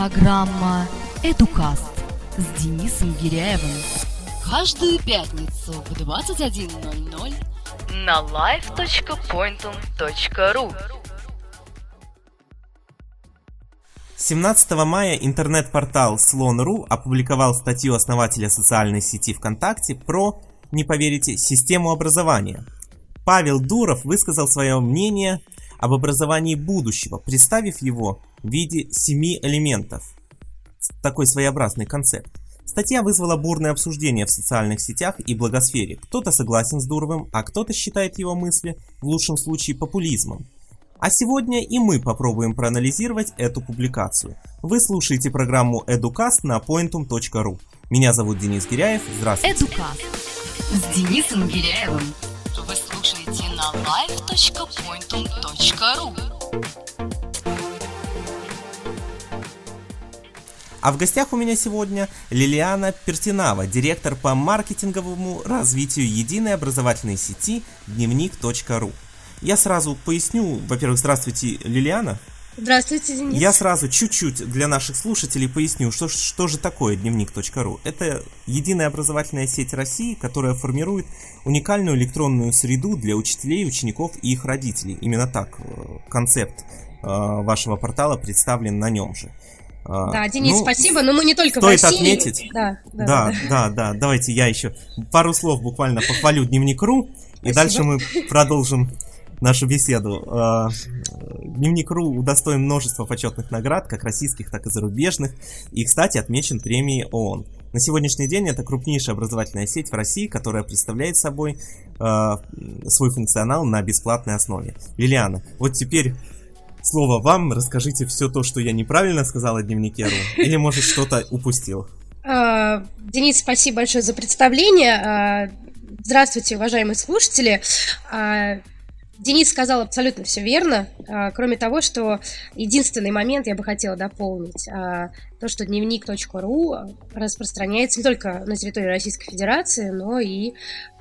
Программа «Эдукаст» с Денисом Гиряевым. Каждую пятницу в 21.00 на live.pointum.ru 17 мая интернет-портал Слон.ру опубликовал статью основателя социальной сети ВКонтакте про, не поверите, систему образования. Павел Дуров высказал свое мнение об образовании будущего, представив его в виде семи элементов. Такой своеобразный концепт. Статья вызвала бурное обсуждение в социальных сетях и благосфере. Кто-то согласен с Дуровым, а кто-то считает его мысли, в лучшем случае, популизмом. А сегодня и мы попробуем проанализировать эту публикацию. Вы слушаете программу Educast на pointum.ru. Меня зовут Денис Гиряев. Здравствуйте. «Эдукаст» с Денисом Гиряевым. Вы слушаете на live.pointum.ru А в гостях у меня сегодня Лилиана Пертинава, директор по маркетинговому развитию единой образовательной сети дневник.ру. Я сразу поясню, во-первых, здравствуйте, Лилиана. Здравствуйте, Денис. Я сразу чуть-чуть для наших слушателей поясню, что, что же такое дневник.ру. Это единая образовательная сеть России, которая формирует уникальную электронную среду для учителей, учеников и их родителей. Именно так э, концепт э, вашего портала представлен на нем же. А, Да, Денис, ну, спасибо, но мы не только стоит в России. отметить. Да, да, Да, да, да, давайте я еще пару слов буквально похвалю дневник.ру, и дальше мы продолжим нашу беседу. А, Дневник.ру удостоен множества почетных наград, как российских, так и зарубежных, и, кстати, отмечен премией ООН. На сегодняшний день это крупнейшая образовательная сеть в России, которая представляет собой а, свой функционал на бесплатной основе. Лилиана, вот теперь слово вам, расскажите все то, что я неправильно сказал о дневнике.ру, или, может, что-то упустил. А, Денис, спасибо большое за представление. Здравствуйте, уважаемые слушатели. Денис сказал абсолютно все верно, а, кроме того, что единственный момент я бы хотела дополнить. а, То, что дневник.ру распространяется не только на территории Российской Федерации, но и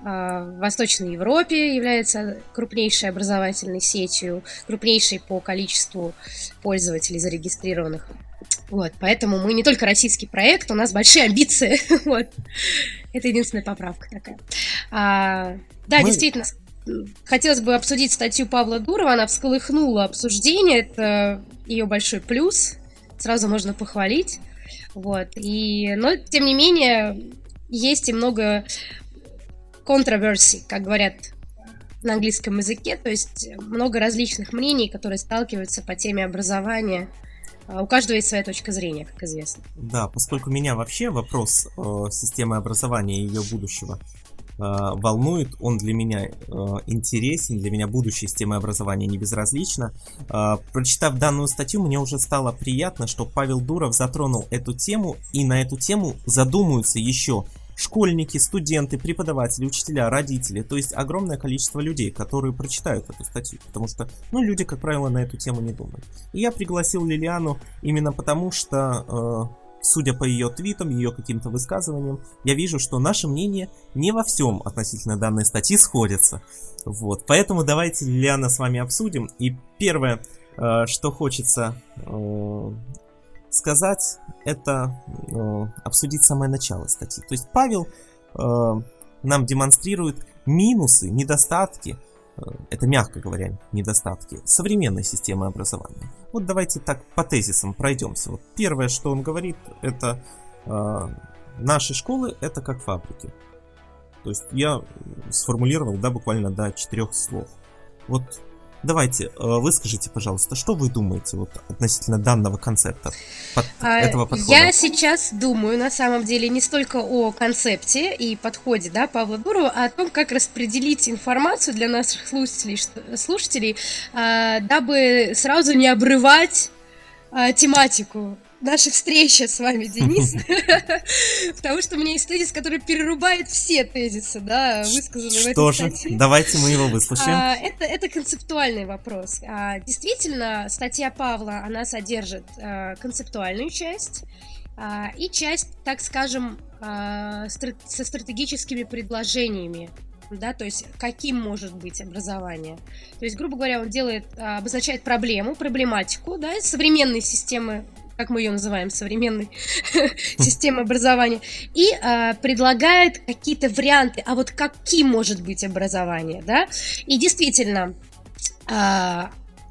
а, в Восточной Европе является крупнейшей образовательной сетью, крупнейшей по количеству пользователей зарегистрированных. Вот, поэтому мы не только российский проект, у нас большие амбиции. Вот. Это единственная поправка такая. А, да, Мы- действительно, хотелось бы обсудить статью Павла Дурова. Она всколыхнула обсуждение. Это ее большой плюс. Сразу можно похвалить. Вот. И, но, тем не менее, есть и много контроверсий, как говорят на английском языке, то есть много различных мнений, которые сталкиваются по теме образования. А У каждого есть своя точка зрения, как известно. Да, поскольку меня вообще вопрос э, системы образования и ее будущего волнует, он для меня э, интересен, для меня будущее системы образования не безразлично. Э, прочитав данную статью, мне уже стало приятно, что Павел Дуров затронул эту тему, и на эту тему задумаются еще школьники, студенты, преподаватели, учителя, родители, то есть огромное количество людей, которые прочитают эту статью, потому что, ну, люди, как правило, на эту тему не думают. И я пригласил Лилиану именно потому, что, э, судя по ее твитам, ее каким-то высказываниям, я вижу, что наше мнение не во всем относительно данной статьи сходится. Вот, поэтому давайте, Лилиана, с вами обсудим. И первое, э, что хочется э, сказать, это э, обсудить самое начало статьи. То есть Павел нам демонстрирует минусы, недостатки, это мягко говоря, недостатки современной системы образования. Вот давайте так по тезисам пройдемся. Вот первое, что он говорит, это э, наши школы это как фабрики. То есть я сформулировал, да, буквально до четырех слов. Вот давайте, э, выскажите, пожалуйста, что вы думаете вот относительно данного концепта, под- А, этого подхода? Я сейчас думаю, на самом деле, не столько о концепте и подходе да, Павла Дурова, а о том, как распределить информацию для наших слушателей, слушателей а, дабы сразу не обрывать а, тематику нашей встречи с вами, Денис. Потому что у меня есть тезис, который перерубает все тезисы, да, высказанные в этой Что же, статье. давайте мы его выслушаем. А, это, это концептуальный вопрос. А, действительно, статья Павла, она содержит а, концептуальную часть и часть, так скажем, со стратегическими предложениями. Да, то есть каким может быть образование. То есть, грубо говоря, он делает, обозначает проблему, проблематику да, современной системы как мы ее называем, современной системы образования, и э, предлагает какие-то варианты, а вот каким может быть образование, да? И действительно, э,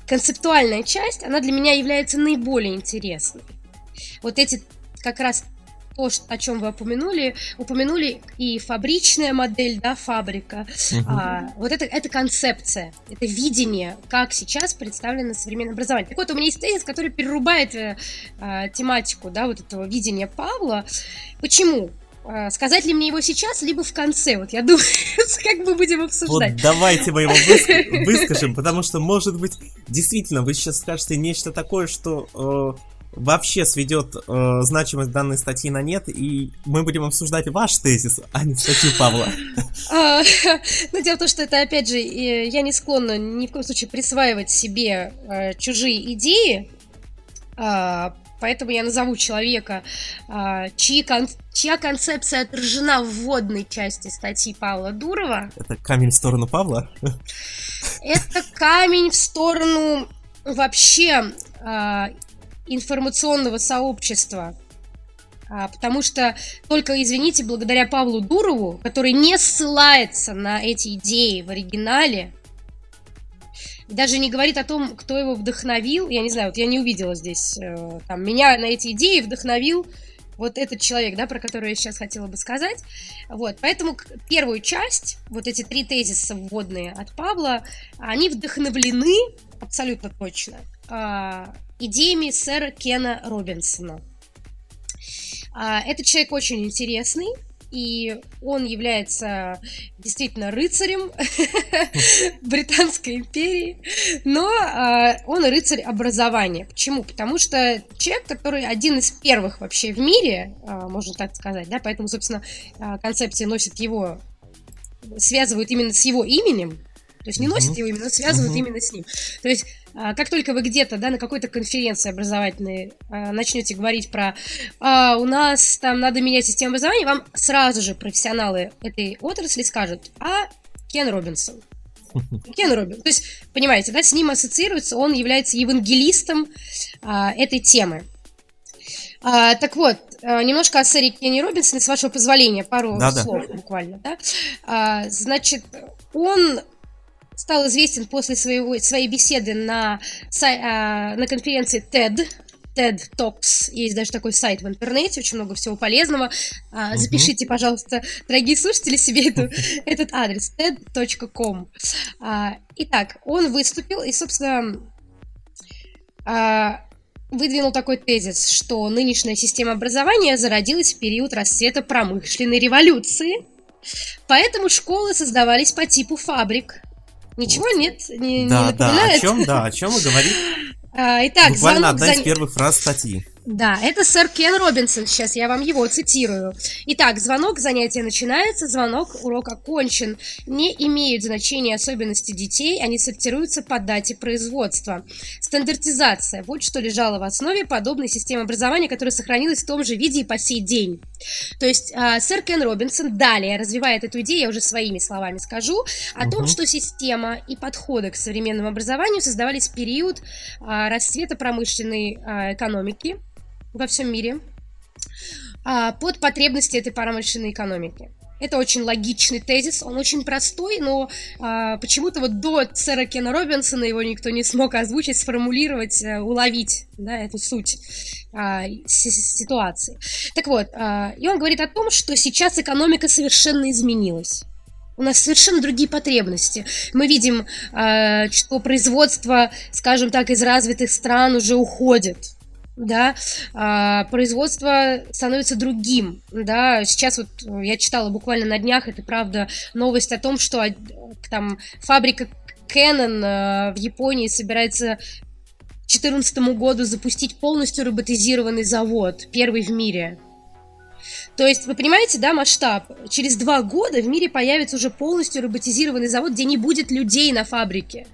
концептуальная часть, она для меня является наиболее интересной. Вот эти как раз то, о чем вы упомянули, упомянули и фабричная модель, да, фабрика. Угу. А, вот это, это концепция, это видение, как сейчас представлено современное образование. Так вот, у меня есть тезис, который перерубает э, э, тематику, да, вот этого видения Павла. Почему? А, сказать ли мне его сейчас, либо в конце? Вот я думаю, как мы будем обсуждать. Вот давайте мы его выскажем, выскажем, потому что, может быть, действительно, вы сейчас скажете нечто такое, что э, вообще сведет э, значимость данной статьи на нет, и мы будем обсуждать ваш тезис, а не статью Павла. А, ну, дело в том, что это, опять же, я не склонна ни в коем случае присваивать себе э, чужие идеи, а, поэтому я назову человека, а, чьи кон чья концепция отражена в вводной части статьи Павла Дурова. Это камень в сторону Павла? Это камень в сторону вообще информационного сообщества. А, потому что только, извините, благодаря Павлу Дурову, который не ссылается на эти идеи в оригинале, даже не говорит о том, кто его вдохновил. Я не знаю, вот я не увидела здесь. Э, там, меня на эти идеи вдохновил вот этот человек, да, про который я сейчас хотела бы сказать. Вот, поэтому первую часть, вот эти три тезиса вводные от Павла, они вдохновлены абсолютно точно идеями сэра Кена Робинсона. А, этот человек очень интересный, и он является действительно рыцарем Британской империи, но э, он рыцарь образования. Почему? Потому что человек, который один из первых вообще в мире, э, можно так сказать, да, поэтому, собственно, э, концепции носит его, связывают именно с его именем, то есть не носят его именно, но связывают именно с ним. То есть а, как только вы где-то, да, на какой-то конференции образовательной а, начнете говорить про а, у нас там надо менять систему образования, вам сразу же профессионалы этой отрасли скажут, а Кен Робинсон. Кен Робинсон. То есть, понимаете, да, с ним ассоциируется, он является евангелистом а, этой темы. А, так вот, немножко о сэре Кенни Робинсоне, с вашего позволения, пару да, слов да. буквально. Да? А, значит, он стал известен после своего, своей беседы на, а, на конференции TED, TED Talks. Есть даже такой сайт в интернете, очень много всего полезного. Uh-huh. Запишите, пожалуйста, дорогие слушатели, себе эту, этот адрес ted.com. А, итак, он выступил и, собственно, выдвинул такой тезис, что нынешняя система образования зародилась в период расцвета промышленной революции, поэтому школы создавались по типу фабрик, Ничего вот. нет? Не, да, не да, о чем, да, о чем мы говорим? А, итак, Буквально одна из первых фраз статьи. Да, это сэр Кен Робинсон, сейчас я вам его цитирую. Итак, звонок, занятие начинается, звонок, урок окончен. Не имеют значения особенности детей, они сортируются по дате производства. Стандартизация, вот что лежало в основе подобной системы образования, которая сохранилась в том же виде и по сей день. То есть э, сэр Кен Робинсон далее развивает эту идею, я уже своими словами скажу, о угу. том, что система и подходы к современному образованию создавались в период э, расцвета промышленной э, экономики, во всем мире а, под потребности этой промышленной экономики. Это очень логичный тезис, он очень простой, но а, почему-то вот до сэра Кена Робинсона его никто не смог озвучить, сформулировать, а, уловить да, эту суть а, ситуации. Так вот, а, и он говорит о том, что сейчас экономика совершенно изменилась. У нас совершенно другие потребности. Мы видим, а, что производство, скажем так, из развитых стран уже уходит да, а, производство становится другим, да, сейчас вот я читала буквально на днях, это правда, новость о том, что там фабрика Canon а, в Японии собирается к 2014 году запустить полностью роботизированный завод, первый в мире. То есть, вы понимаете, да, масштаб? Через два года в мире появится уже полностью роботизированный завод, где не будет людей на фабрике.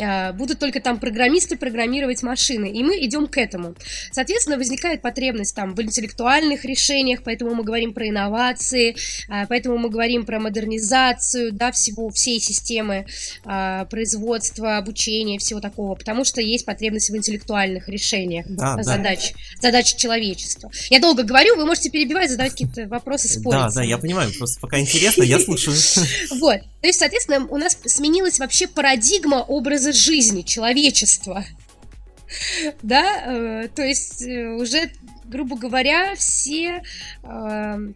А, будут только там программисты программировать машины, и мы идем к этому. Соответственно, возникает потребность там в интеллектуальных решениях, поэтому мы говорим про инновации, а, поэтому мы говорим про модернизацию, да, всего, всей системы а, производства, обучения, всего такого, потому что есть потребность в интеллектуальных решениях да, задач, да. задач человечества. Я долго говорю, вы можете перебивать, задавать какие-то вопросы, спорить. Да, да, я понимаю, просто пока интересно, я слушаю. Вот, то есть, соответственно, у нас сменилась вообще парадигма образа жизни человечества. Да, э, то есть э, уже, грубо говоря, все э,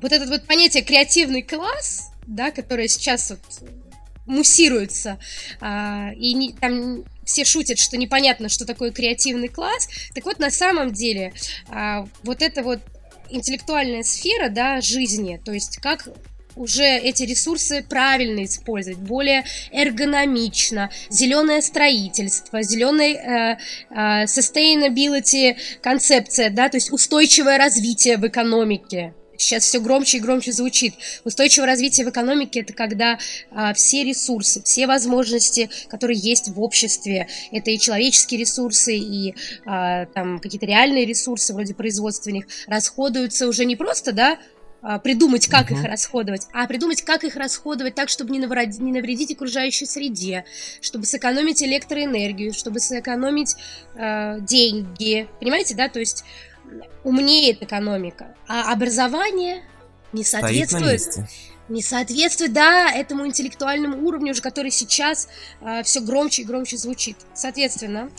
вот это вот понятие креативный класс, да, которое сейчас вот муссируется, а, и там все шутят, что непонятно, что такое креативный класс. Так вот, на самом деле, а, вот эта вот интеллектуальная сфера, да, жизни, то есть как уже эти ресурсы правильно использовать, более эргономично, зеленое строительство, зеленый э, э, sustainability концепция, да, то есть устойчивое развитие в экономике. Сейчас все громче и громче звучит. Устойчивое развитие в экономике это когда а, все ресурсы, все возможности, которые есть в обществе, это и человеческие ресурсы, и а, там какие-то реальные ресурсы вроде производственных, расходуются уже не просто, да, придумать, как uh-huh. их расходовать, а придумать, как их расходовать так, чтобы не навредить, не навредить окружающей среде, чтобы сэкономить электроэнергию, чтобы сэкономить э, деньги. Понимаете, да? То есть умнеет экономика, а образование не соответствует. Не соответствует, да, этому интеллектуальному уровню, уже который сейчас э, все громче и громче звучит. Соответственно,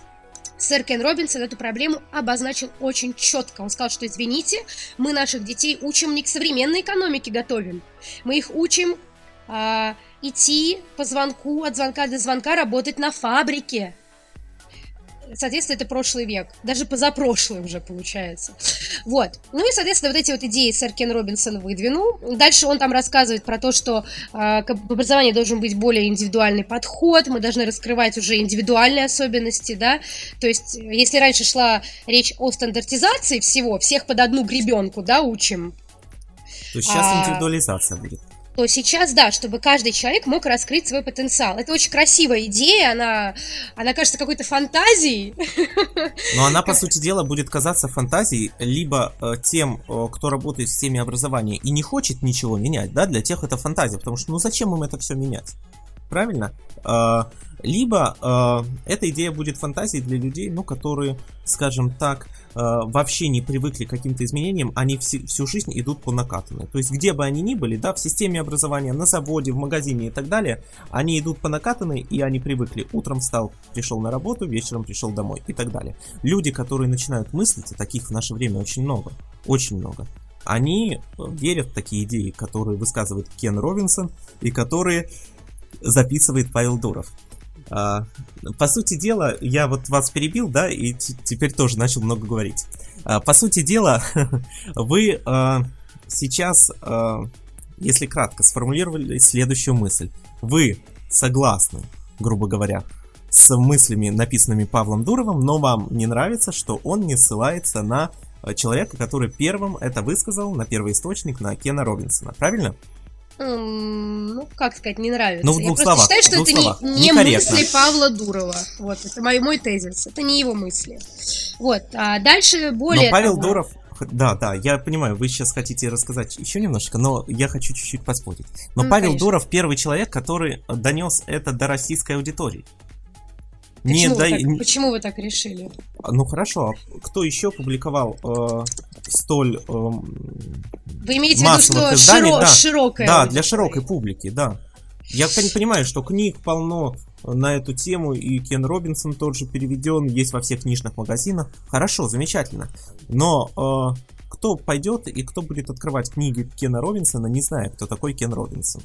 Сэр Кен Робинсон эту проблему обозначил очень четко. Он сказал, что извините, мы наших детей учим не к современной экономике готовим. Мы их учим а, идти по звонку, от звонка до звонка, работать на фабрике соответственно, это прошлый век. Даже позапрошлый уже получается. Вот. Ну и, соответственно, вот эти вот идеи сэр Кен Робинсон выдвинул. Дальше он там рассказывает про то, что э, к образованию должен быть более индивидуальный подход, мы должны раскрывать уже индивидуальные особенности, да. То есть, если раньше шла речь о стандартизации всего, всех под одну гребенку, да, учим. То сейчас а... индивидуализация будет то сейчас, да, чтобы каждый человек мог раскрыть свой потенциал. Это очень красивая идея, она, она кажется какой-то фантазией. Но она, по сути дела, будет казаться фантазией либо э, тем, э, кто работает в системе образования и не хочет ничего менять, да, для тех это фантазия, потому что ну зачем им это все менять? Правильно? Э, либо э, эта идея будет фантазией для людей, ну, которые, скажем так, э, вообще не привыкли к каким-то изменениям, они вс- всю жизнь идут по накатанной. То есть, где бы они ни были, да, в системе образования, на заводе, в магазине и так далее, они идут по накатанной, и они привыкли. Утром встал, пришел на работу, вечером пришел домой и так далее. Люди, которые начинают мыслить, а таких в наше время очень много, очень много, они верят в такие идеи, которые высказывает Кен Робинсон и которые записывает Павел Дуров. А, по сути дела, я вот вас перебил, да, и теперь тоже начал много говорить. А, по сути дела, вы а, сейчас, если кратко, сформулировали следующую мысль. Вы согласны, грубо говоря, с мыслями, написанными Павлом Дуровым, но вам не нравится, что он не ссылается на человека, который первым это высказал, на первый источник, на Кена Робинсона. Правильно? Ну, как сказать, не нравится. Ну, в двух Я словах, просто считаю, что это словах. не, не мысли Павла Дурова. Вот, это мой, мой тезис. Это не его мысли. Вот, а дальше более... Но Павел того... Дуров да, да, я понимаю, вы сейчас хотите рассказать еще немножко, но я хочу чуть-чуть поспорить. Но ну, Павел конечно. Дуров первый человек, который донес это до российской аудитории. Почему, не вы, дай... так, почему вы так решили? Ну хорошо, а кто еще публиковал э, столь э, Вы имеете в виду, что изданий? Широ... да, широкая Да, для широкой публики, да. Я понимаю, что книг полно на эту тему, и Кен Робинсон тоже переведен, есть во всех книжных магазинах. Хорошо, замечательно. Но э, кто пойдет и кто будет открывать книги Кена Робинсона, не зная, кто такой Кен Робинсон?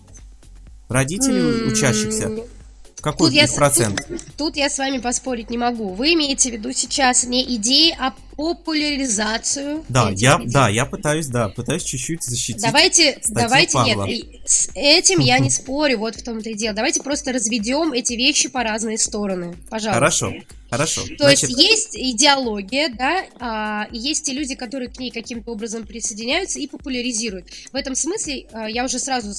Родители mm-hmm. учащихся какой тут процент? Тут, тут я с вами поспорить не могу. Вы имеете в виду сейчас не идеи, а популяризацию. Да, я, идей. да, я пытаюсь, да, пытаюсь чуть-чуть защитить. Давайте, давайте, Павла. нет, с этим я не спорю, вот в том-то и дело. Давайте просто разведем эти вещи по разные стороны, пожалуйста. Хорошо, хорошо. То Значит... есть есть идеология, да, а, есть те люди, которые к ней каким-то образом присоединяются и популяризируют. В этом смысле а, я уже сразу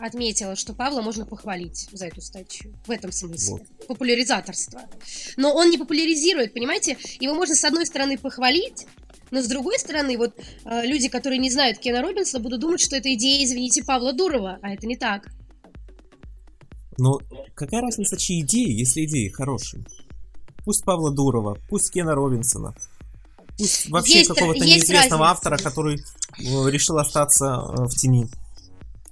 отметила, что Павла можно похвалить за эту статью. В этом смысле. Вот. Популяризаторство. Но он не популяризирует, понимаете? Его можно с одной стороны похвалить, но с другой стороны, вот э, люди, которые не знают Кена Робинсона, будут думать, что это идея, извините, Павла Дурова, а это не так. Но какая разница, чьи идеи, если идеи хорошие? Пусть Павла Дурова, пусть Кена Робинсона, пусть вообще какого-то неизвестного разница. автора, который э, решил остаться э, в тени.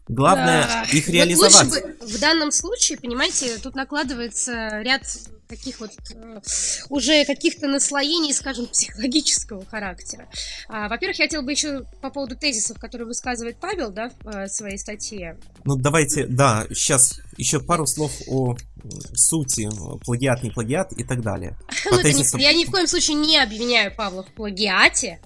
Главное да. их реализовать. Вот бы, в данном случае, понимаете, тут накладывается ряд таких вот э, уже каких-то наслоений, скажем, психологического характера. А, во-первых, я хотела бы еще по поводу тезисов, которые высказывает Павел, да, в э, своей статье. Ну, давайте, да, сейчас еще пару слов о сути, плагиат, не плагиат и так далее. Ну, не, я ни в коем случае не обвиняю Павла в плагиате,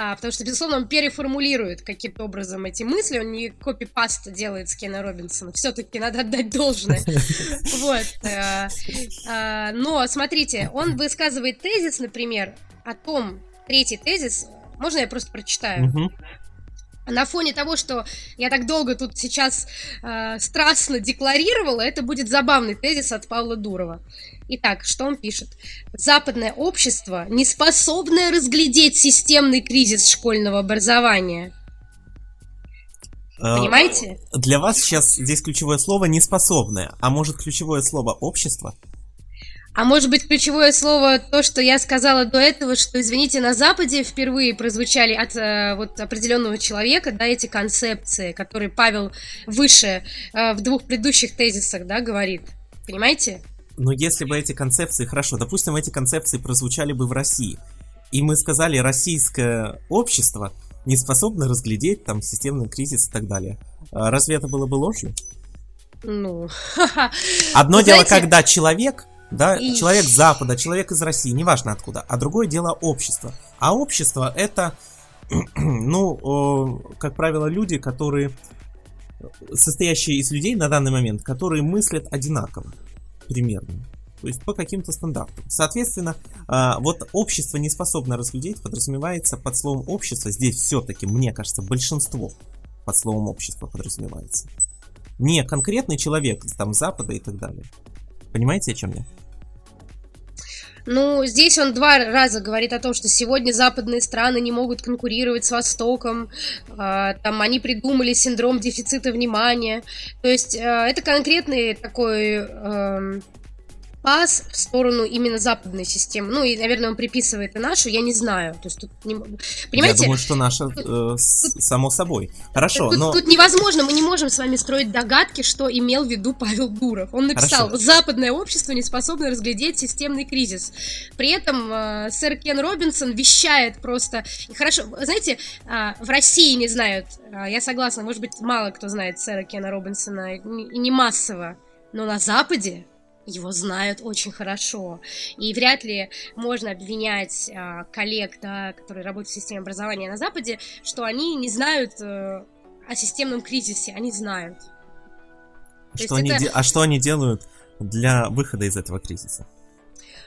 а, потому что, безусловно, он переформулирует каким-то образом эти мысли, он не копипаст делает с Кена Робинсона, все-таки надо отдать должное. Вот. Э, а, но, смотрите, он высказывает тезис, например, о том, третий тезис, можно я просто прочитаю? На фоне того, что я так долго тут сейчас э, страстно декларировала, это будет забавный тезис от Павла Дурова. Итак, что он пишет? Западное общество, не способное разглядеть системный кризис школьного образования. А, Понимаете? Для вас сейчас здесь ключевое слово неспособное, а может ключевое слово общество? А может быть, ключевое слово то, что я сказала до этого, что, извините, на Западе впервые прозвучали от э, вот определенного человека, да, эти концепции, которые Павел выше э, в двух предыдущих тезисах, да, говорит. Понимаете? Но если бы эти концепции, хорошо, допустим, эти концепции прозвучали бы в России, и мы сказали, российское общество не способно разглядеть там системный кризис и так далее. А разве это было бы ложью? Ну, Одно дело, когда человек да, и... человек с Запада, человек из России, неважно откуда, а другое дело общество. А общество это, ну, как правило, люди, которые, состоящие из людей на данный момент, которые мыслят одинаково, примерно. То есть по каким-то стандартам. Соответственно, а, вот общество не способно разглядеть, подразумевается под словом общество. Здесь все-таки, мне кажется, большинство под словом общество подразумевается. Не конкретный человек там Запада и так далее. Понимаете, о чем я? Ну, здесь он два раза говорит о том, что сегодня западные страны не могут конкурировать с Востоком, э, там они придумали синдром дефицита внимания. То есть э, это конкретный такой э, пас в сторону именно западной системы. Ну, и, наверное, он приписывает и нашу, я не знаю. То есть тут не... Понимаете? Я думаю, что наша, э, с, само собой. Хорошо, тут, но... Тут невозможно, мы не можем с вами строить догадки, что имел в виду Павел Дуров. Он написал, Хорошо. западное общество не способно разглядеть системный кризис. При этом э, сэр Кен Робинсон вещает просто... Хорошо, знаете, э, в России не знают, э, я согласна, может быть, мало кто знает сэра Кена Робинсона, и не массово, но на Западе его знают очень хорошо. И вряд ли можно обвинять а, коллег, да, которые работают в системе образования на Западе, что они не знают э, о системном кризисе. Они знают. Что они это... де... А что они делают для выхода из этого кризиса?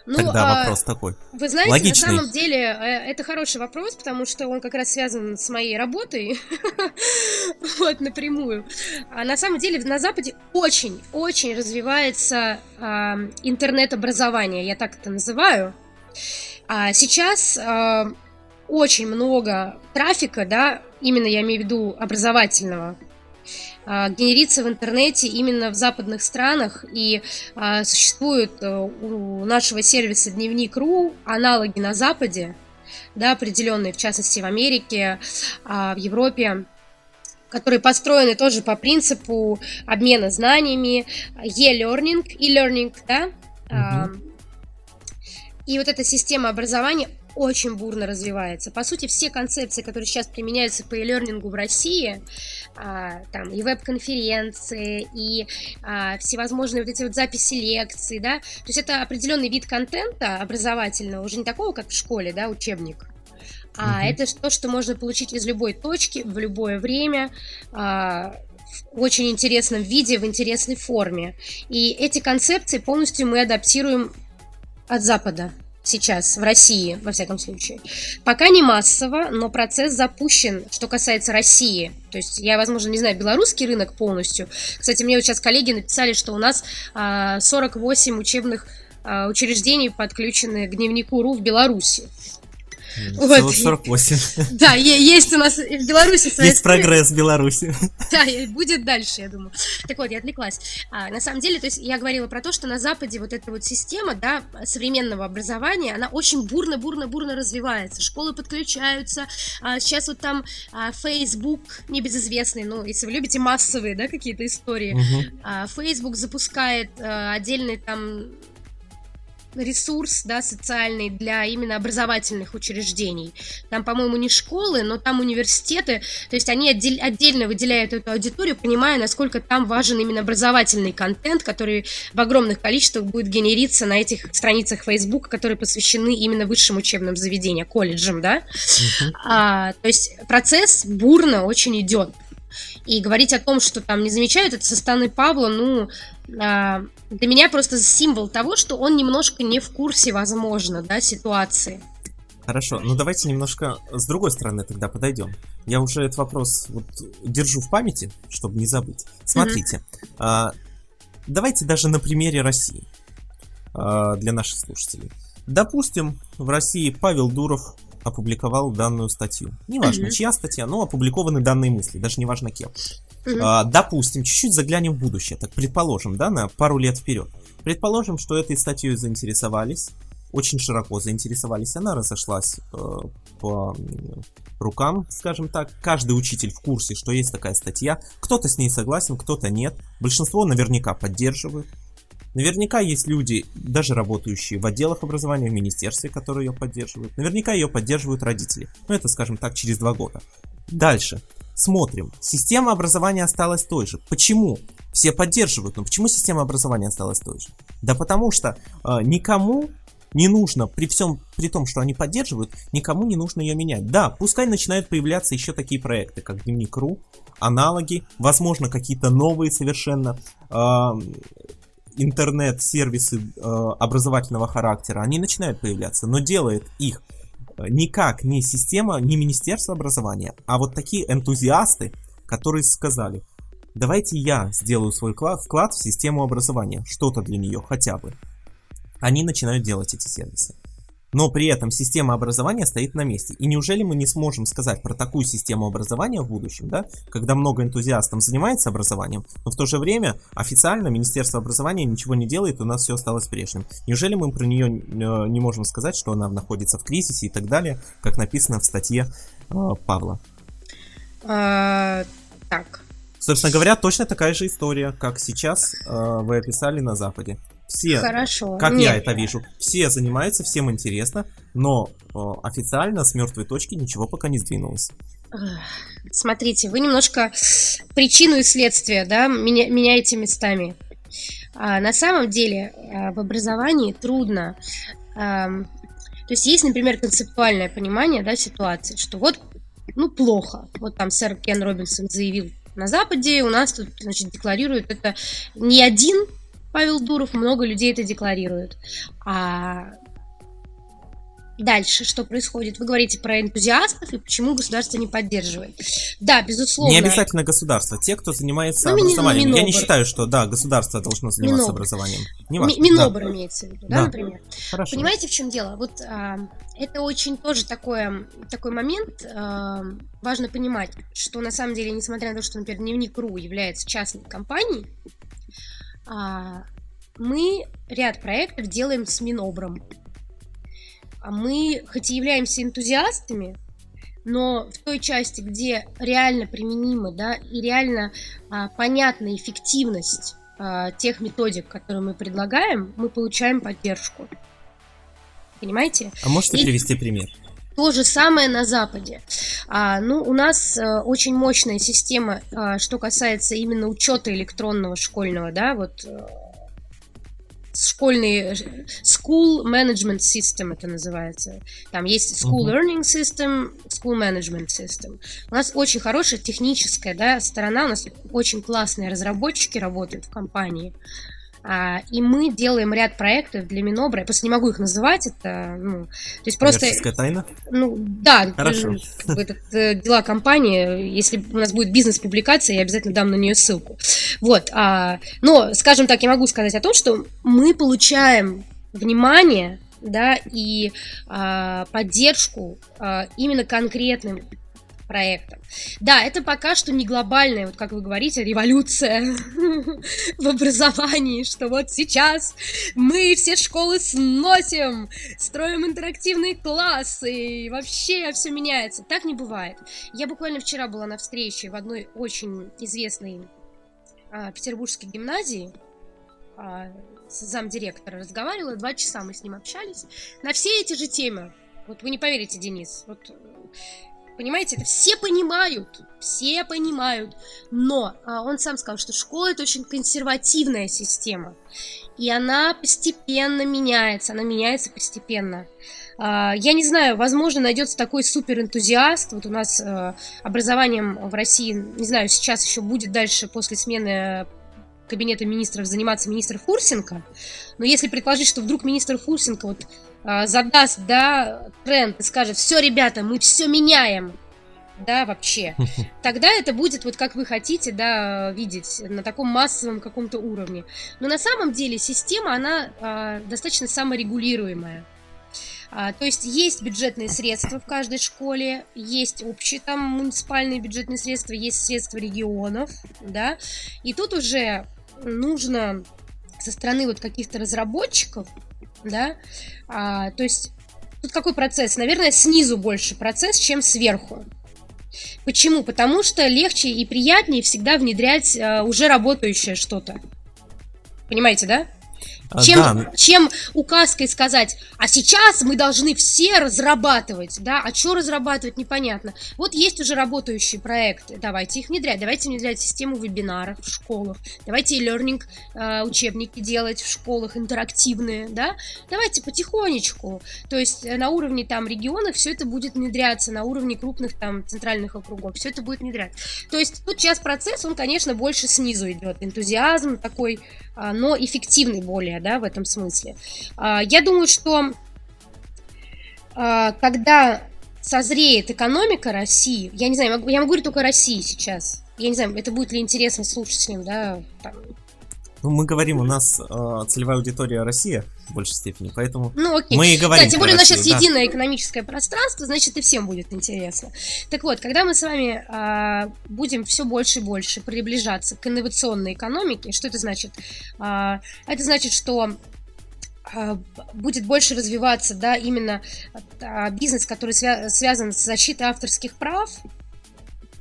Ну, Тогда а, вопрос такой. Вы знаете, Логичный. на самом деле э, это хороший вопрос, потому что он как раз связан с моей работой, вот напрямую. А на самом деле на Западе очень-очень развивается а, интернет-образование, я так это называю. А сейчас а, очень много трафика, да, именно я имею в виду образовательного, генерится в интернете именно в западных странах, и а, существует э, у нашего сервиса Дневник.ру аналоги на Западе, да, определенные, в частности, в Америке, а, в Европе, которые построены тоже по принципу обмена знаниями, e-learning, e-learning, да, mm-hmm. И вот эта система образования очень бурно развивается. По сути, все концепции, которые сейчас применяются по e-learning в России, а, там и веб-конференции, и а, всевозможные вот эти вот записи лекций, да, то есть это определенный вид контента образовательного, уже не такого, как в школе, да, учебник, а mm-hmm. это то, что можно получить из любой точки, в любое время, а, в очень интересном виде, в интересной форме. И эти концепции полностью мы адаптируем от Запада. Сейчас в России, во всяком случае. Пока не массово, но процесс запущен, что касается России. То есть я, возможно, не знаю белорусский рынок полностью. Кстати, мне вот сейчас коллеги написали, что у нас 48 а, учебных а, учреждений подключены к дневнику РУ в Беларуси. Вот. 48. Да, есть у нас в Беларуси своя... Есть прогресс в Беларуси. Да, будет дальше, я думаю. Так вот, я отвлеклась. А, на самом деле, то есть я говорила про то, что на Западе вот эта вот система, да, современного образования, она очень бурно-бурно-бурно развивается. Школы подключаются. А, сейчас вот там а, Facebook, небезызвестный, ну, если вы любите массовые, да, какие-то истории. Угу. А, Facebook запускает а, отдельный там ресурс, да, социальный для именно образовательных учреждений. Там, по-моему, не школы, но там университеты, то есть они отдель, отдельно выделяют эту аудиторию, понимая, насколько там важен именно образовательный контент, который в огромных количествах будет генериться на этих страницах Facebook, которые посвящены именно высшим учебным заведениям, колледжам, да. Uh-huh. А, то есть процесс бурно очень идет. И говорить о том, что там не замечают, это со стороны Павла, ну, для меня просто символ того, что он немножко не в курсе, возможно, да, ситуации. Хорошо, ну давайте немножко с другой стороны тогда подойдем. Я уже этот вопрос вот держу в памяти, чтобы не забыть. Смотрите, mm-hmm. а, давайте даже на примере России а, для наших слушателей. Допустим, в России Павел Дуров опубликовал данную статью. Неважно, mm-hmm. чья статья, но опубликованы данные мысли, даже неважно кем. Mm-hmm. А, допустим, чуть-чуть заглянем в будущее, так предположим, да, на пару лет вперед. Предположим, что этой статьей заинтересовались, очень широко заинтересовались, она разошлась э, по рукам, скажем так. Каждый учитель в курсе, что есть такая статья. Кто-то с ней согласен, кто-то нет. Большинство наверняка поддерживают. Наверняка есть люди, даже работающие в отделах образования, в министерстве, которые ее поддерживают. Наверняка ее поддерживают родители. Ну, это, скажем так, через два года. Дальше. Смотрим. Система образования осталась той же. Почему? Все поддерживают, но почему система образования осталась той же? Да потому что э, никому не нужно, при всем, при том, что они поддерживают, никому не нужно ее менять. Да, пускай начинают появляться еще такие проекты, как Дневник.ру, аналоги, возможно, какие-то новые совершенно э, интернет-сервисы э, образовательного характера, они начинают появляться, но делает их никак не система, не Министерство образования, а вот такие энтузиасты, которые сказали, давайте я сделаю свой вклад, вклад в систему образования, что-то для нее хотя бы. Они начинают делать эти сервисы но при этом система образования стоит на месте. И неужели мы не сможем сказать про такую систему образования в будущем, да, когда много энтузиастов занимается образованием, но в то же время официально Министерство образования ничего не делает, у нас все осталось прежним. Неужели мы про нее э, не можем сказать, что она находится в кризисе и так далее, как написано в статье э, Павла? А, так. Собственно говоря, точно такая же история, как сейчас э, вы описали на Западе. Все, Хорошо. как Нет. я это вижу, все занимаются, всем интересно, но э, официально с мертвой точки ничего пока не сдвинулось. Смотрите, вы немножко причину и следствие, да, меня, меняете местами. А, на самом деле а, в образовании трудно. А, то есть есть, например, концептуальное понимание да, ситуации, что вот, ну, плохо. Вот там сэр Кен Робинсон заявил на Западе, у нас тут, значит, декларируют это не один Павел Дуров, много людей это декларируют. А Дальше, что происходит? Вы говорите про энтузиастов и почему государство не поддерживает. Да, безусловно. Не обязательно государство. Те, кто занимается ну, образованием. Минобр. Я не считаю, что да, государство должно заниматься Минобр. образованием. Не важно. Минобр да. имеется в виду, да, да например. Хорошо. Понимаете, в чем дело? Вот а, это очень тоже такое, такой момент. А, важно понимать, что на самом деле, несмотря на то, что, например, Дневник.ру является частной компанией, мы ряд проектов делаем с Минобром. А мы, хоть и являемся энтузиастами, но в той части, где реально применимы, да, и реально а, понятна эффективность а, тех методик, которые мы предлагаем, мы получаем поддержку. Понимаете? А можете и... привести пример? То же самое на Западе. А, ну, у нас а, очень мощная система, а, что касается именно учета электронного школьного, да, вот а, школьный school management system это называется. Там есть school uh-huh. learning system, school management system. У нас очень хорошая техническая да, сторона, у нас очень классные разработчики работают в компании. А, и мы делаем ряд проектов для Минобра. Я просто не могу их называть. Это, ну, то есть просто... тайна? Ну, да. Хорошо. Это, это дела компании. Если у нас будет бизнес-публикация, я обязательно дам на нее ссылку. Вот. А, но, скажем так, я могу сказать о том, что мы получаем внимание да, и а, поддержку а, именно конкретным проектом. Да, это пока что не глобальная, вот как вы говорите, революция в образовании, что вот сейчас мы все школы сносим, строим интерактивные классы, и вообще все меняется. Так не бывает. Я буквально вчера была на встрече в одной очень известной а, петербургской гимназии, а, с замдиректора разговаривала, два часа мы с ним общались на все эти же темы. Вот вы не поверите, Денис, вот Понимаете, это все понимают, все понимают. Но а, он сам сказал, что школа это очень консервативная система. И она постепенно меняется, она меняется постепенно. А, я не знаю, возможно, найдется такой суперэнтузиаст. Вот у нас а, образованием в России, не знаю, сейчас еще будет дальше после смены кабинета министров заниматься министр Фурсенко. Но если предположить, что вдруг министр Фурсенко вот а, задаст, да, тренд и скажет, все, ребята, мы все меняем, да, вообще, тогда это будет вот как вы хотите, да, видеть на таком массовом каком-то уровне. Но на самом деле система, она а, достаточно саморегулируемая. А, то есть есть бюджетные средства в каждой школе, есть общие там муниципальные бюджетные средства, есть средства регионов, да, и тут уже нужно со стороны вот каких-то разработчиков да, а, то есть тут какой процесс? Наверное, снизу больше процесс, чем сверху. Почему? Потому что легче и приятнее всегда внедрять а, уже работающее что-то. Понимаете, да? А, чем, да. чем указкой сказать, а сейчас мы должны все разрабатывать, да, а что разрабатывать, непонятно. Вот есть уже работающие проекты, давайте их внедрять, давайте внедрять систему вебинаров в школах, давайте e-learning э, учебники делать в школах, интерактивные, да, давайте потихонечку, то есть э, на уровне там регионов все это будет внедряться, на уровне крупных там центральных округов, все это будет внедрять. То есть тут сейчас процесс, он, конечно, больше снизу идет, энтузиазм такой, но эффективный более, да, в этом смысле. А, я думаю, что а, когда созреет экономика России, я не знаю, я могу говорить только России сейчас. Я не знаю, это будет ли интересно слушателям, да, там, ну, мы говорим, у нас э, целевая аудитория Россия в большей степени, поэтому ну, окей. мы и говорим. Да, тем более у нас сейчас да. единое экономическое пространство, значит и всем будет интересно. Так вот, когда мы с вами э, будем все больше и больше приближаться к инновационной экономике, что это значит? Э, это значит, что будет больше развиваться, да, именно бизнес, который свя- связан с защитой авторских прав,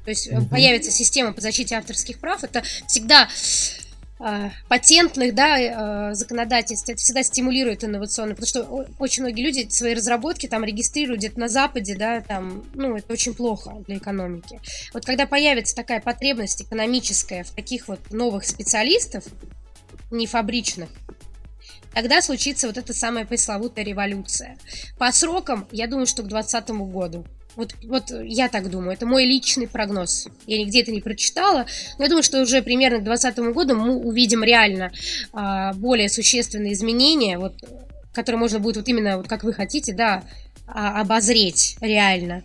то есть угу. появится система по защите авторских прав, это всегда а, патентных да, а, законодательств, это всегда стимулирует инновационно, потому что очень многие люди свои разработки там регистрируют где-то на Западе, да, там, ну, это очень плохо для экономики. Вот когда появится такая потребность экономическая в таких вот новых специалистов, не фабричных, тогда случится вот эта самая пресловутая революция. По срокам, я думаю, что к 2020 году. Вот, вот я так думаю, это мой личный прогноз. Я нигде это не прочитала, но я думаю, что уже примерно к 2020 году мы увидим реально а, более существенные изменения, вот, которые можно будет вот именно, вот как вы хотите, да, а, обозреть реально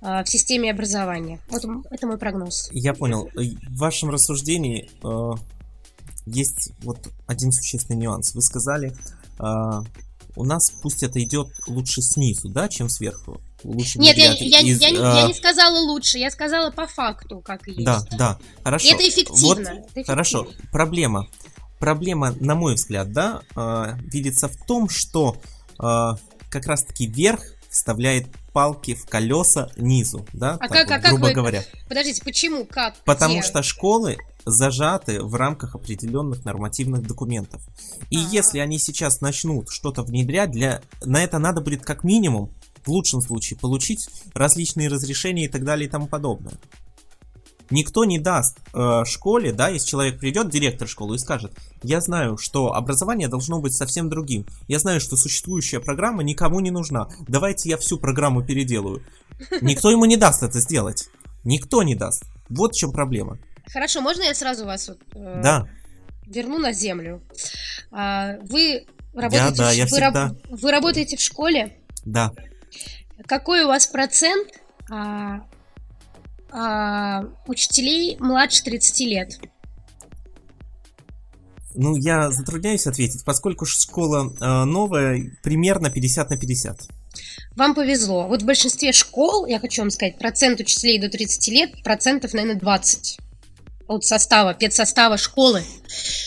а, в системе образования. Вот это мой прогноз. Я понял. В вашем рассуждении э, есть вот один существенный нюанс. Вы сказали, э, у нас пусть это идет лучше снизу, да, чем сверху лучше Нет, я, я, из, я, а... я не сказала лучше, я сказала по факту, как есть. Да, да, хорошо. И это эффективно. Вот, это эффективно. Хорошо, проблема. Проблема, на мой взгляд, да, э, видится в том, что э, как раз-таки верх вставляет палки в колеса низу, да, а так как, вот, а грубо как вы... говоря. Подождите, почему, как? Потому где? что школы зажаты в рамках определенных нормативных документов. И А-а-а. если они сейчас начнут что-то внедрять, для... на это надо будет как минимум в лучшем случае получить различные разрешения и так далее и тому подобное. Никто не даст э, школе, да, если человек придет, директор школы, и скажет, я знаю, что образование должно быть совсем другим. Я знаю, что существующая программа никому не нужна. Давайте я всю программу переделаю. Никто ему не даст это сделать. Никто не даст. Вот в чем проблема. Хорошо, можно я сразу вас вот, э, да. верну на землю. А, вы работаете, Я, да, в, я вы, всегда. раб- вы работаете в школе? Да. Какой у вас процент а, а, учителей младше 30 лет? Ну, я затрудняюсь ответить, поскольку школа э, новая, примерно 50 на 50. Вам повезло. Вот в большинстве школ, я хочу вам сказать, процент учителей до 30 лет, процентов, наверное, 20. От состава, педсостава школы.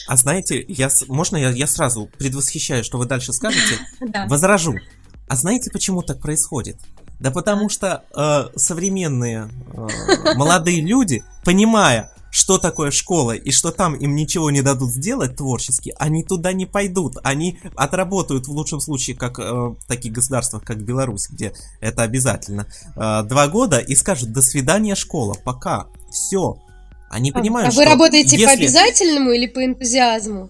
А знаете, я, можно я, я сразу предвосхищаю, что вы дальше скажете? Да. Возражу. А знаете, почему так происходит? Да потому что э, современные э, молодые люди, понимая, что такое школа и что там им ничего не дадут сделать творчески, они туда не пойдут. Они отработают в лучшем случае, как э, в таких государствах, как Беларусь, где это обязательно, э, два года и скажут «до свидания, школа, пока, все». Они понимают, а вы что работаете по если- обязательному или по энтузиазму?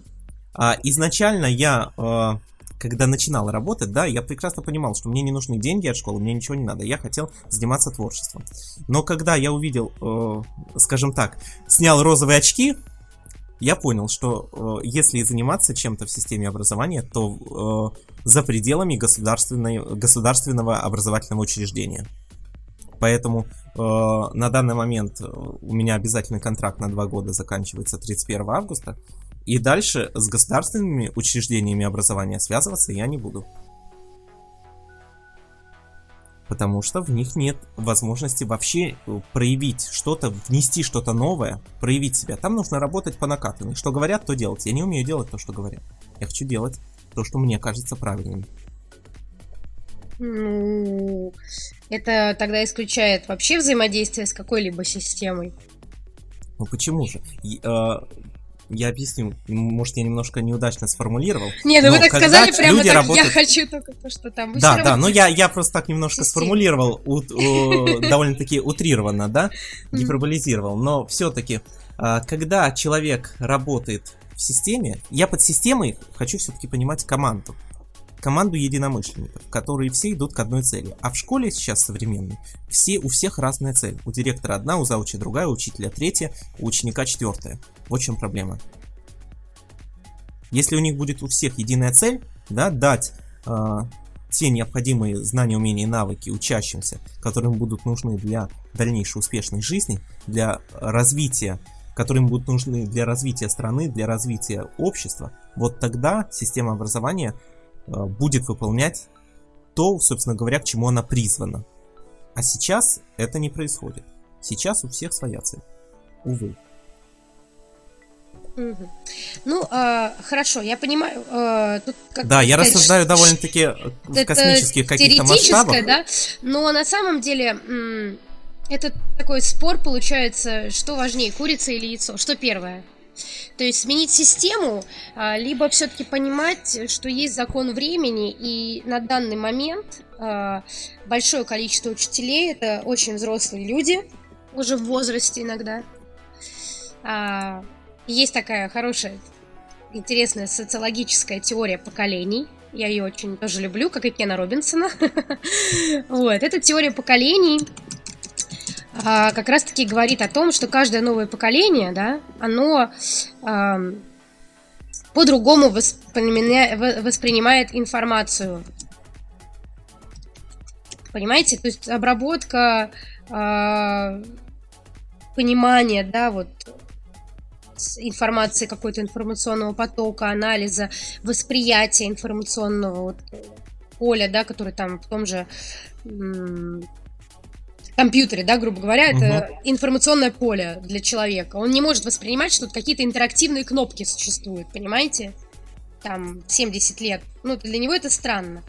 а, изначально я, э, когда начинал работать, да, я прекрасно понимал, что мне не нужны деньги от школы, мне ничего не надо. Я хотел заниматься творчеством. Но когда я увидел, э, скажем так, снял розовые очки, я понял, что э, если заниматься чем-то в системе образования, то э, за пределами государственной, государственного образовательного учреждения. Поэтому э, на данный момент у меня обязательный контракт на два года заканчивается 31 августа. И дальше с государственными учреждениями образования связываться я не буду. Потому что в них нет возможности вообще э, проявить что-то, внести что-то новое, проявить себя. Там нужно работать по накатанной. Что говорят, то делать. Я не умею делать то, что говорят. Я хочу делать то, что мне кажется правильным. Ну, это тогда исключает вообще взаимодействие с какой-либо системой. Ну почему же? Я объясню, может я немножко неудачно сформулировал. Не, ну вы так сказали прямо так, я работают- хочу только то, что там. Вы Да, да, но я, я просто так немножко Система. сформулировал ут- о, довольно-таки утрированно, да, гиперболизировал, но все-таки, когда человек работает в системе, я под системой хочу все-таки понимать команду. Команду единомышленников, которые все идут к одной цели. А в школе сейчас современной все, у всех разная цель. У директора одна, у зауча другая, у учителя третья, у ученика четвертая. Вот в чем проблема. Если у них будет у всех единая цель, да, дать а, те необходимые знания, умения и навыки учащимся, которые им будут нужны для дальнейшей успешной жизни, для развития, которые им будут нужны для развития страны, для развития общества, вот тогда система образования а, будет выполнять то, собственно говоря, к чему она призвана. А сейчас это не происходит. Сейчас у всех своя цель. Увы. Ну, а, хорошо, я понимаю. а, тут как Да, я сказать, рассуждаю довольно-таки э, в космических каких-то масштабах. да, но на самом деле это такой спор получается, что важнее, курица или яйцо, что первое. То есть сменить систему, а, либо все-таки понимать, что есть закон времени, и на данный момент большое количество учителей это очень взрослые люди, уже в возрасте иногда. Есть такая хорошая, интересная социологическая теория поколений. Я ее очень тоже люблю, как и Кена Робинсона. Вот, эта теория поколений а, как раз-таки говорит о том, что каждое новое поколение, да, оно по-другому воспринимает информацию. Понимаете? То есть обработка, а, понимание, да, вот информации какой-то информационного потока, анализа, восприятия информационного вот, поля, да, который там в том же м, компьютере, да, грубо говоря, это информационное поле для человека. Он не может воспринимать, что тут какие-то интерактивные кнопки существуют, понимаете? Там 70 лет. Ну, для него это странно.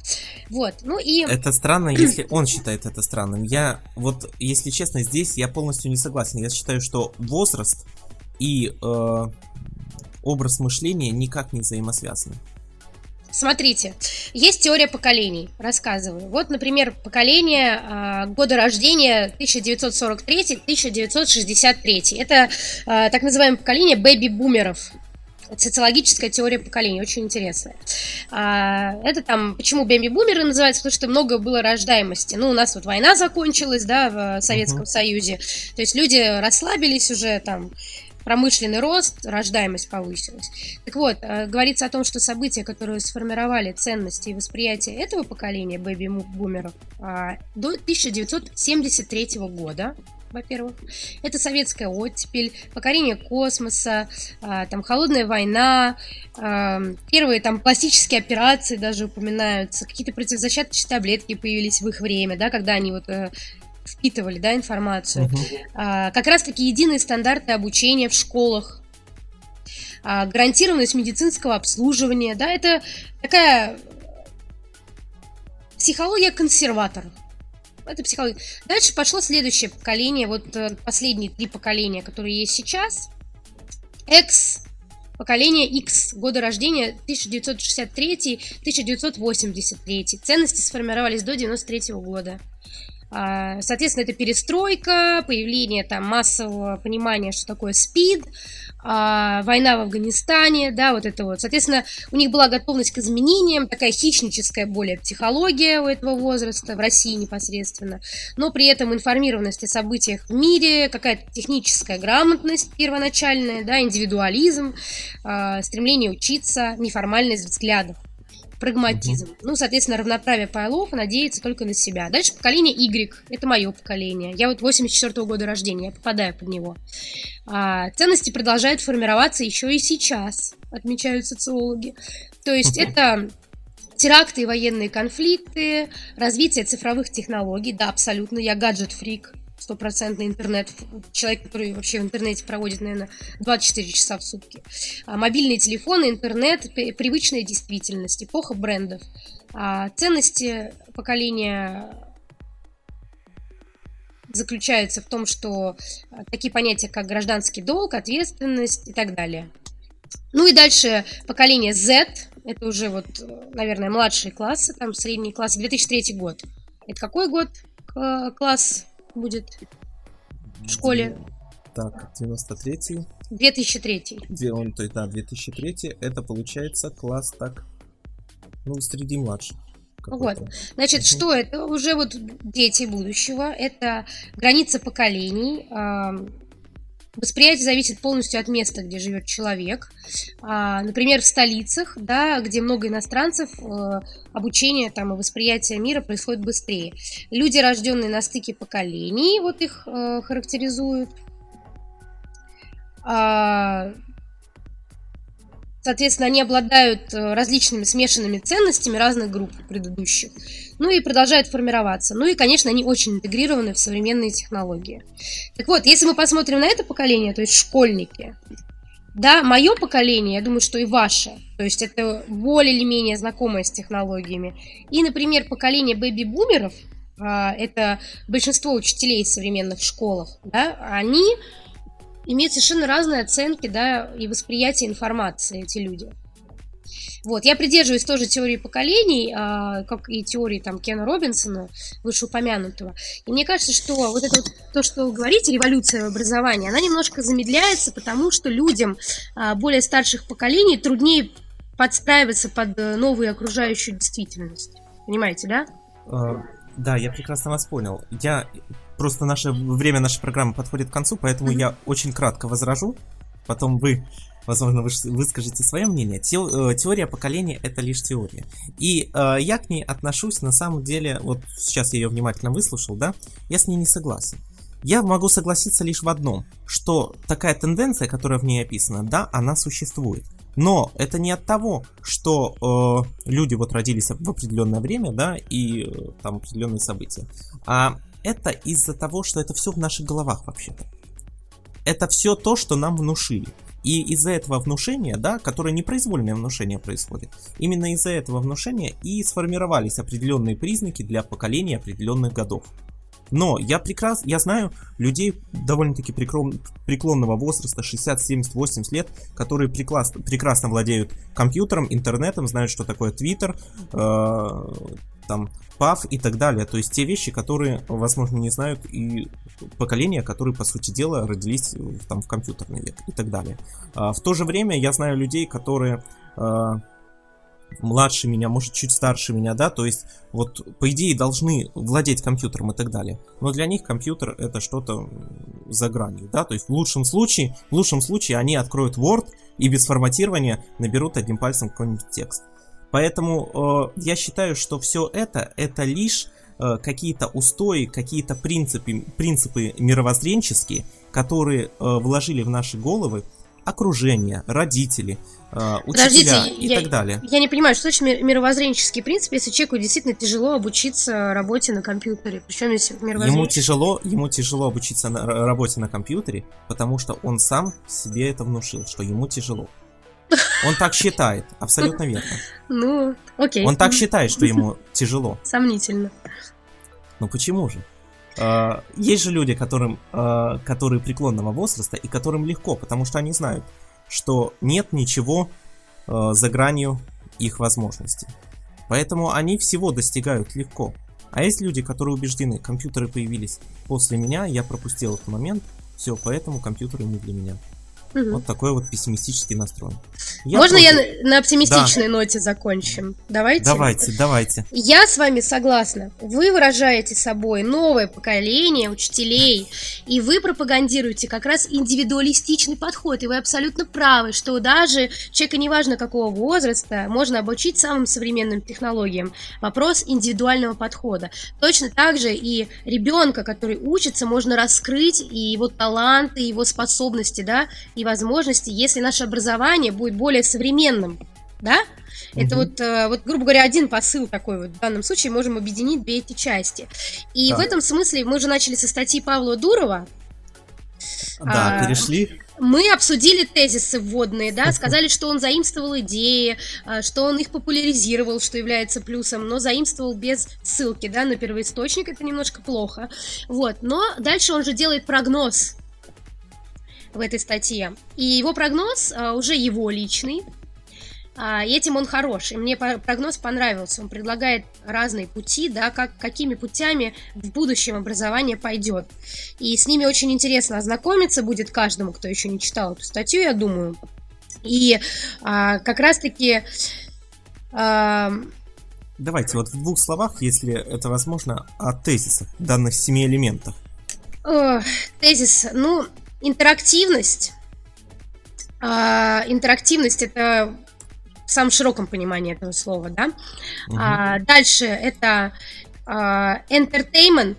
Вот. Ну и... Это странно, если он считает это странным. Я, вот, если честно, здесь я полностью не согласен. Я считаю, что возраст и э, образ мышления никак не взаимосвязаны. Смотрите, есть теория поколений, рассказываю. Вот, например, поколение а, года рождения 1943-1963. Это а, так называемое поколение бэби-бумеров. Социологическая теория поколений, очень интересная. А, это там, почему бэби-бумеры называются, потому что много было рождаемости. Ну, у нас вот война закончилась, да, в Советском Мгм. Союзе. То есть люди расслабились уже там, промышленный рост, рождаемость повысилась. Так вот, э, говорится о том, что события, которые сформировали ценности и восприятие этого поколения бэби-бумеров а, до 1973 года, во-первых. Это советская оттепель, покорение космоса, а, там холодная война, а, первые там пластические операции даже упоминаются, какие-то противозащитные таблетки появились в их время, да, когда они вот э, впитывали, да, информацию. Uh-huh. как раз-таки единые стандарты обучения в школах, гарантированность медицинского обслуживания, да, это такая психология консерваторов. Это психология. Дальше пошло следующее поколение, вот э, последние три поколения, которые есть сейчас. X, поколение X, года рождения 1963-1983. Ценности сформировались до 93 года. А, соответственно, это перестройка, появление там массового понимания, что такое СПИД, а, война в Афганистане, да, вот это вот. Соответственно, у них была готовность к изменениям, такая хищническая более психология у этого возраста, в России непосредственно, но при этом информированность о событиях в мире, какая-то техническая грамотность первоначальная, да, индивидуализм, а, стремление учиться, неформальность взглядов прагматизм. Угу. Ну, соответственно, равноправие полов надеется только на себя. Дальше поколение Y. Это мое поколение. Я вот 84 -го года рождения, я попадаю под него. А, ценности продолжают формироваться еще и сейчас, отмечают социологи. То есть угу. это теракты и военные конфликты, развитие цифровых технологий. Да, абсолютно, я гаджет-фрик стопроцентный интернет, человек, который вообще в интернете проводит, наверное, 24 часа в сутки. А мобильные телефоны, интернет, привычная действительность, эпоха брендов. А ценности поколения заключаются в том, что а, такие понятия, как гражданский долг, ответственность и так далее. Ну и дальше поколение Z, это уже вот, наверное, младшие классы, там средний класс, 2003 год. Это какой год класс? Будет в школе? Так, 93-й. 2003. Где он, то есть, да, 2003 это получается класс так, ну, среди младших. Вот. Значит, что это? Уже вот дети будущего. Это граница поколений. Восприятие зависит полностью от места, где живет человек. А, например, в столицах, да, где много иностранцев, э, обучение там, и восприятие мира происходит быстрее. Люди, рожденные на стыке поколений, вот их э, характеризуют. Соответственно, они обладают э, различными смешанными ценностями разных групп предыдущих. Ну и продолжают формироваться. Ну и, конечно, они очень интегрированы в современные технологии. Так вот, если мы посмотрим на это поколение, то есть школьники, да, мое поколение, я думаю, что и ваше, то есть это более или менее знакомое с технологиями. И, например, поколение бэби-бумеров, а, это большинство учителей в современных школах, да, они имеют совершенно разные оценки, да, и восприятие информации эти люди. Вот, я придерживаюсь тоже теории поколений, а, как и теории там Кена Робинсона, вышеупомянутого. И мне кажется, что вот это вот то, что вы говорите, революция в образовании, она немножко замедляется, потому что людям а, более старших поколений труднее подстраиваться под э, новую окружающую действительность. Понимаете, да? А, да, я прекрасно вас понял. Я просто наше время нашей программы подходит к концу, поэтому mm-hmm. я очень кратко возражу. Потом вы, возможно, вы выскажете свое мнение. Те, э, теория поколения это лишь теория. И э, я к ней отношусь, на самом деле, вот сейчас я ее внимательно выслушал, да, я с ней не согласен. Я могу согласиться лишь в одном, что такая тенденция, которая в ней описана, да, она существует. Но это не от того, что э, люди вот родились в определенное время, да, и э, там определенные события, а это из-за того, что это все в наших головах вообще-то. Это все то, что нам внушили. И из-за этого внушения, да, которое непроизвольное внушение происходит, именно из-за этого внушения и сформировались определенные признаки для поколения определенных годов. Но я прекрасно, я знаю людей довольно-таки преклонного возраста, 60, 70, 80 лет, которые прекрасно, прекрасно владеют компьютером, интернетом, знают, что такое э, там, PAV и так далее. То есть те вещи, которые, возможно, не знают и поколения, которые, по сути дела, родились там в компьютерный век и так далее. А, в то же время я знаю людей, которые а, младше меня, может, чуть старше меня, да, то есть вот, по идее, должны владеть компьютером и так далее. Но для них компьютер это что-то за гранью, да, то есть в лучшем случае, в лучшем случае они откроют Word и без форматирования наберут одним пальцем какой-нибудь текст. Поэтому э, я считаю, что все это, это лишь э, какие-то устои, какие-то принципы, принципы мировоззренческие, которые э, вложили в наши головы окружение, родители, э, учителя Подождите, и я, так далее. Я не понимаю, что значит ми- мировоззренческий принцип, если человеку действительно тяжело обучиться работе на компьютере. Причем если Ему мировоззренческий... тяжело, ему тяжело обучиться на работе на компьютере, потому что он сам себе это внушил, что ему тяжело. Он так считает, абсолютно верно. Ну, окей. Он так считает, что ему тяжело. Сомнительно. Ну почему же? А, Есть же люди, которым, а, которые преклонного возраста и которым легко, потому что они знают, что нет ничего а, за гранью их возможностей. Поэтому они всего достигают легко. А есть люди, которые убеждены, компьютеры появились после меня, я пропустил этот момент, все, поэтому компьютеры не для меня. Мгм. Вот такой вот пессимистический настрой. Можно я против. на, оптимистичной ноте закончим? Давайте? Давайте, давайте. Я с вами согласна. Вы выражаете собой новое поколение учителей, и вы пропагандируете как раз индивидуалистичный подход. И вы абсолютно правы, что даже человека неважно какого возраста можно обучить самым современным технологиям. Вопрос индивидуального подхода. Точно так же и ребенка, который учится, можно раскрыть и его таланты, и его способности, да, и возможности, если наше образование будет более современным. Да? Это Мгм. вот, э, вот, грубо говоря, один посыл такой вот. В данном случае можем объединить две эти части. И Так. в этом смысле мы же начали со статьи Павла Дурова. Да, А, перешли. Мы обсудили тезисы вводные, да, сказали, что он заимствовал идеи, а, что он их популяризировал, что является плюсом, но заимствовал без ссылки, да, на первоисточник, это немножко плохо. Вот, но дальше он же делает прогноз в этой статье. И его прогноз а, уже его личный, а, этим он хорош. И мне прогноз понравился. Он предлагает разные пути, да, как, какими путями в будущем образование пойдет. И с ними очень интересно ознакомиться будет каждому, кто еще не читал эту статью, я думаю. И а, как раз-таки а, Давайте вот в двух словах, если это возможно, о тезисах данных семи элементах. Ох, тезис, ну, интерактивность. А, интерактивность это в самом широком понимании этого слова, да. А, дальше это а, entertainment,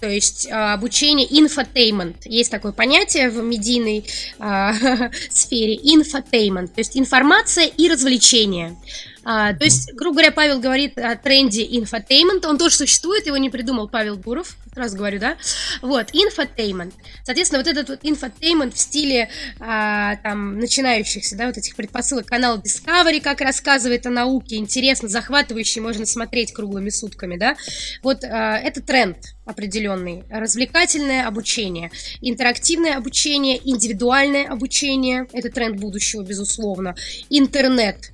то есть обучение infotainment. Есть такое понятие в медийной а, сфере infotainment, то есть информация и развлечение. А, то есть, грубо говоря, Павел говорит о тренде infotainment, он тоже существует, его не придумал Павел Дуров, сразу говорю, да? Вот, infotainment. Соответственно, вот этот вот infotainment в стиле а, там начинающихся, да, вот этих предпосылок канала Discovery, как рассказывает о науке, интересно, захватывающий, можно смотреть круглыми сутками, да? Вот а, это тренд определенный. Развлекательное обучение, интерактивное обучение, индивидуальное обучение, это тренд будущего, безусловно. Интернет,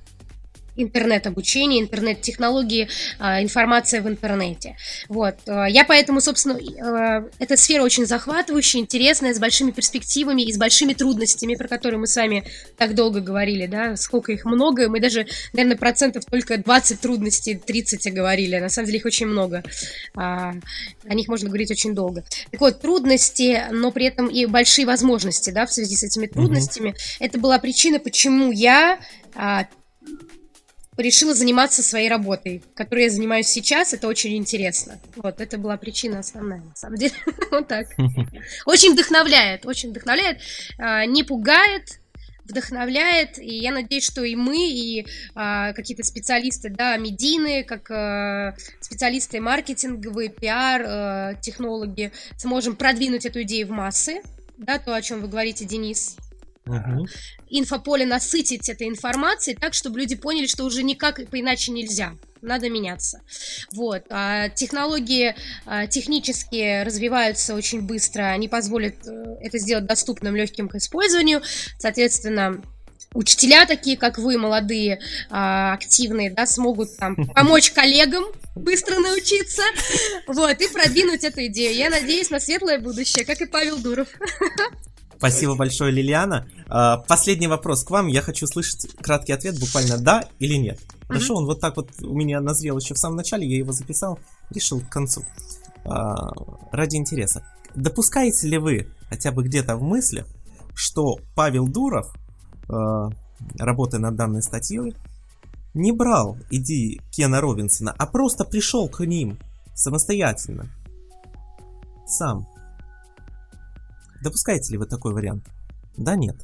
интернет-обучение, интернет-технологии, а, информация в интернете. Вот. а, Я поэтому, собственно, э, эта сфера очень захватывающая, интересная, с большими перспективами и с большими трудностями, про которые мы с вами так долго говорили, да, сколько их много, мы даже, наверное, процентов только 20 трудностей, 30 говорили, на самом деле их очень много, А, о них можно говорить очень долго. Так вот, трудности, но при этом и большие возможности, да, в связи с этими трудностями, это была причина, почему я а, решила заниматься своей работой, которой я занимаюсь сейчас. Это очень интересно. Вот, это была причина основная, на самом деле. Вот так. Очень вдохновляет, очень вдохновляет. а, Не пугает, вдохновляет, и я надеюсь, что и мы, и а, какие-то специалисты, да, медийные, как а, специалисты маркетинговые, пиар, а, технологи, сможем продвинуть эту идею в массы, да, то, о чем вы говорите, Денис, Мгм. инфополе насытить этой информацией так, чтобы люди поняли, что уже никак иначе нельзя. Надо меняться. Вот. А технологии а, технические развиваются очень быстро. Они позволят э, это сделать доступным, легким к использованию. Соответственно, учителя такие, как вы, молодые, а, активные, да, смогут там помочь коллегам быстро научиться, вот, и продвинуть эту идею. Я надеюсь на светлое будущее, как и Павел Дуров. Спасибо большое, Лилиана. А, Последний вопрос к вам. Я хочу услышать краткий ответ, буквально да или нет. Хорошо, он вот так вот у меня назрел еще в самом начале, я его записал, решил к концу. А, Ради интереса. Допускаете ли вы хотя бы где-то в мыслях, что Павел Дуров, э, работая над данной статьей, не брал идеи Кена Робинсона, а просто пришел к ним самостоятельно. Сам. Допускаете ли вы такой вариант? Да, нет.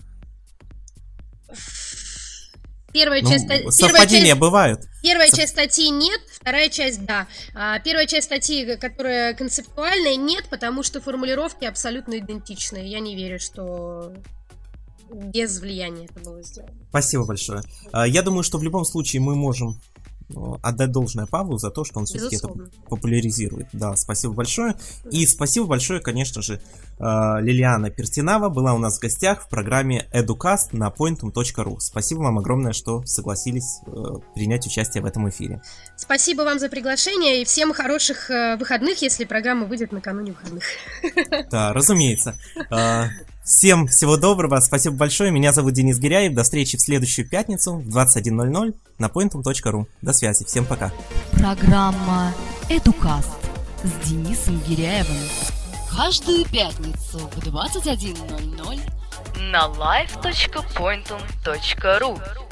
Первая ну, часть, совпадения часть, бывают. Первая Со... часть статьи нет, вторая часть да. А первая часть статьи, которая концептуальная, нет, потому что формулировки абсолютно идентичны. Я не верю, что без влияния это было сделано. Спасибо большое. А, я думаю, что в любом случае мы можем отдать должное Павлу за то, что он все-таки это популяризирует. Да, спасибо большое. И спасибо большое, конечно же, а, Лилиана Пертинава была у нас в гостях в программе Educast на pointum.ru. Спасибо вам огромное, что согласились э, принять участие в этом эфире. Спасибо вам за приглашение и всем хороших э, выходных, если программа выйдет накануне выходных. Да, разумеется. Всем всего доброго, спасибо большое. Меня зовут Денис Гиряев. До встречи в следующую пятницу в 21.00 на pointum.ru. До связи, всем пока. Программа Educast с Денисом Гиряевым. Каждую пятницу в 21.00 на live.pointum.ru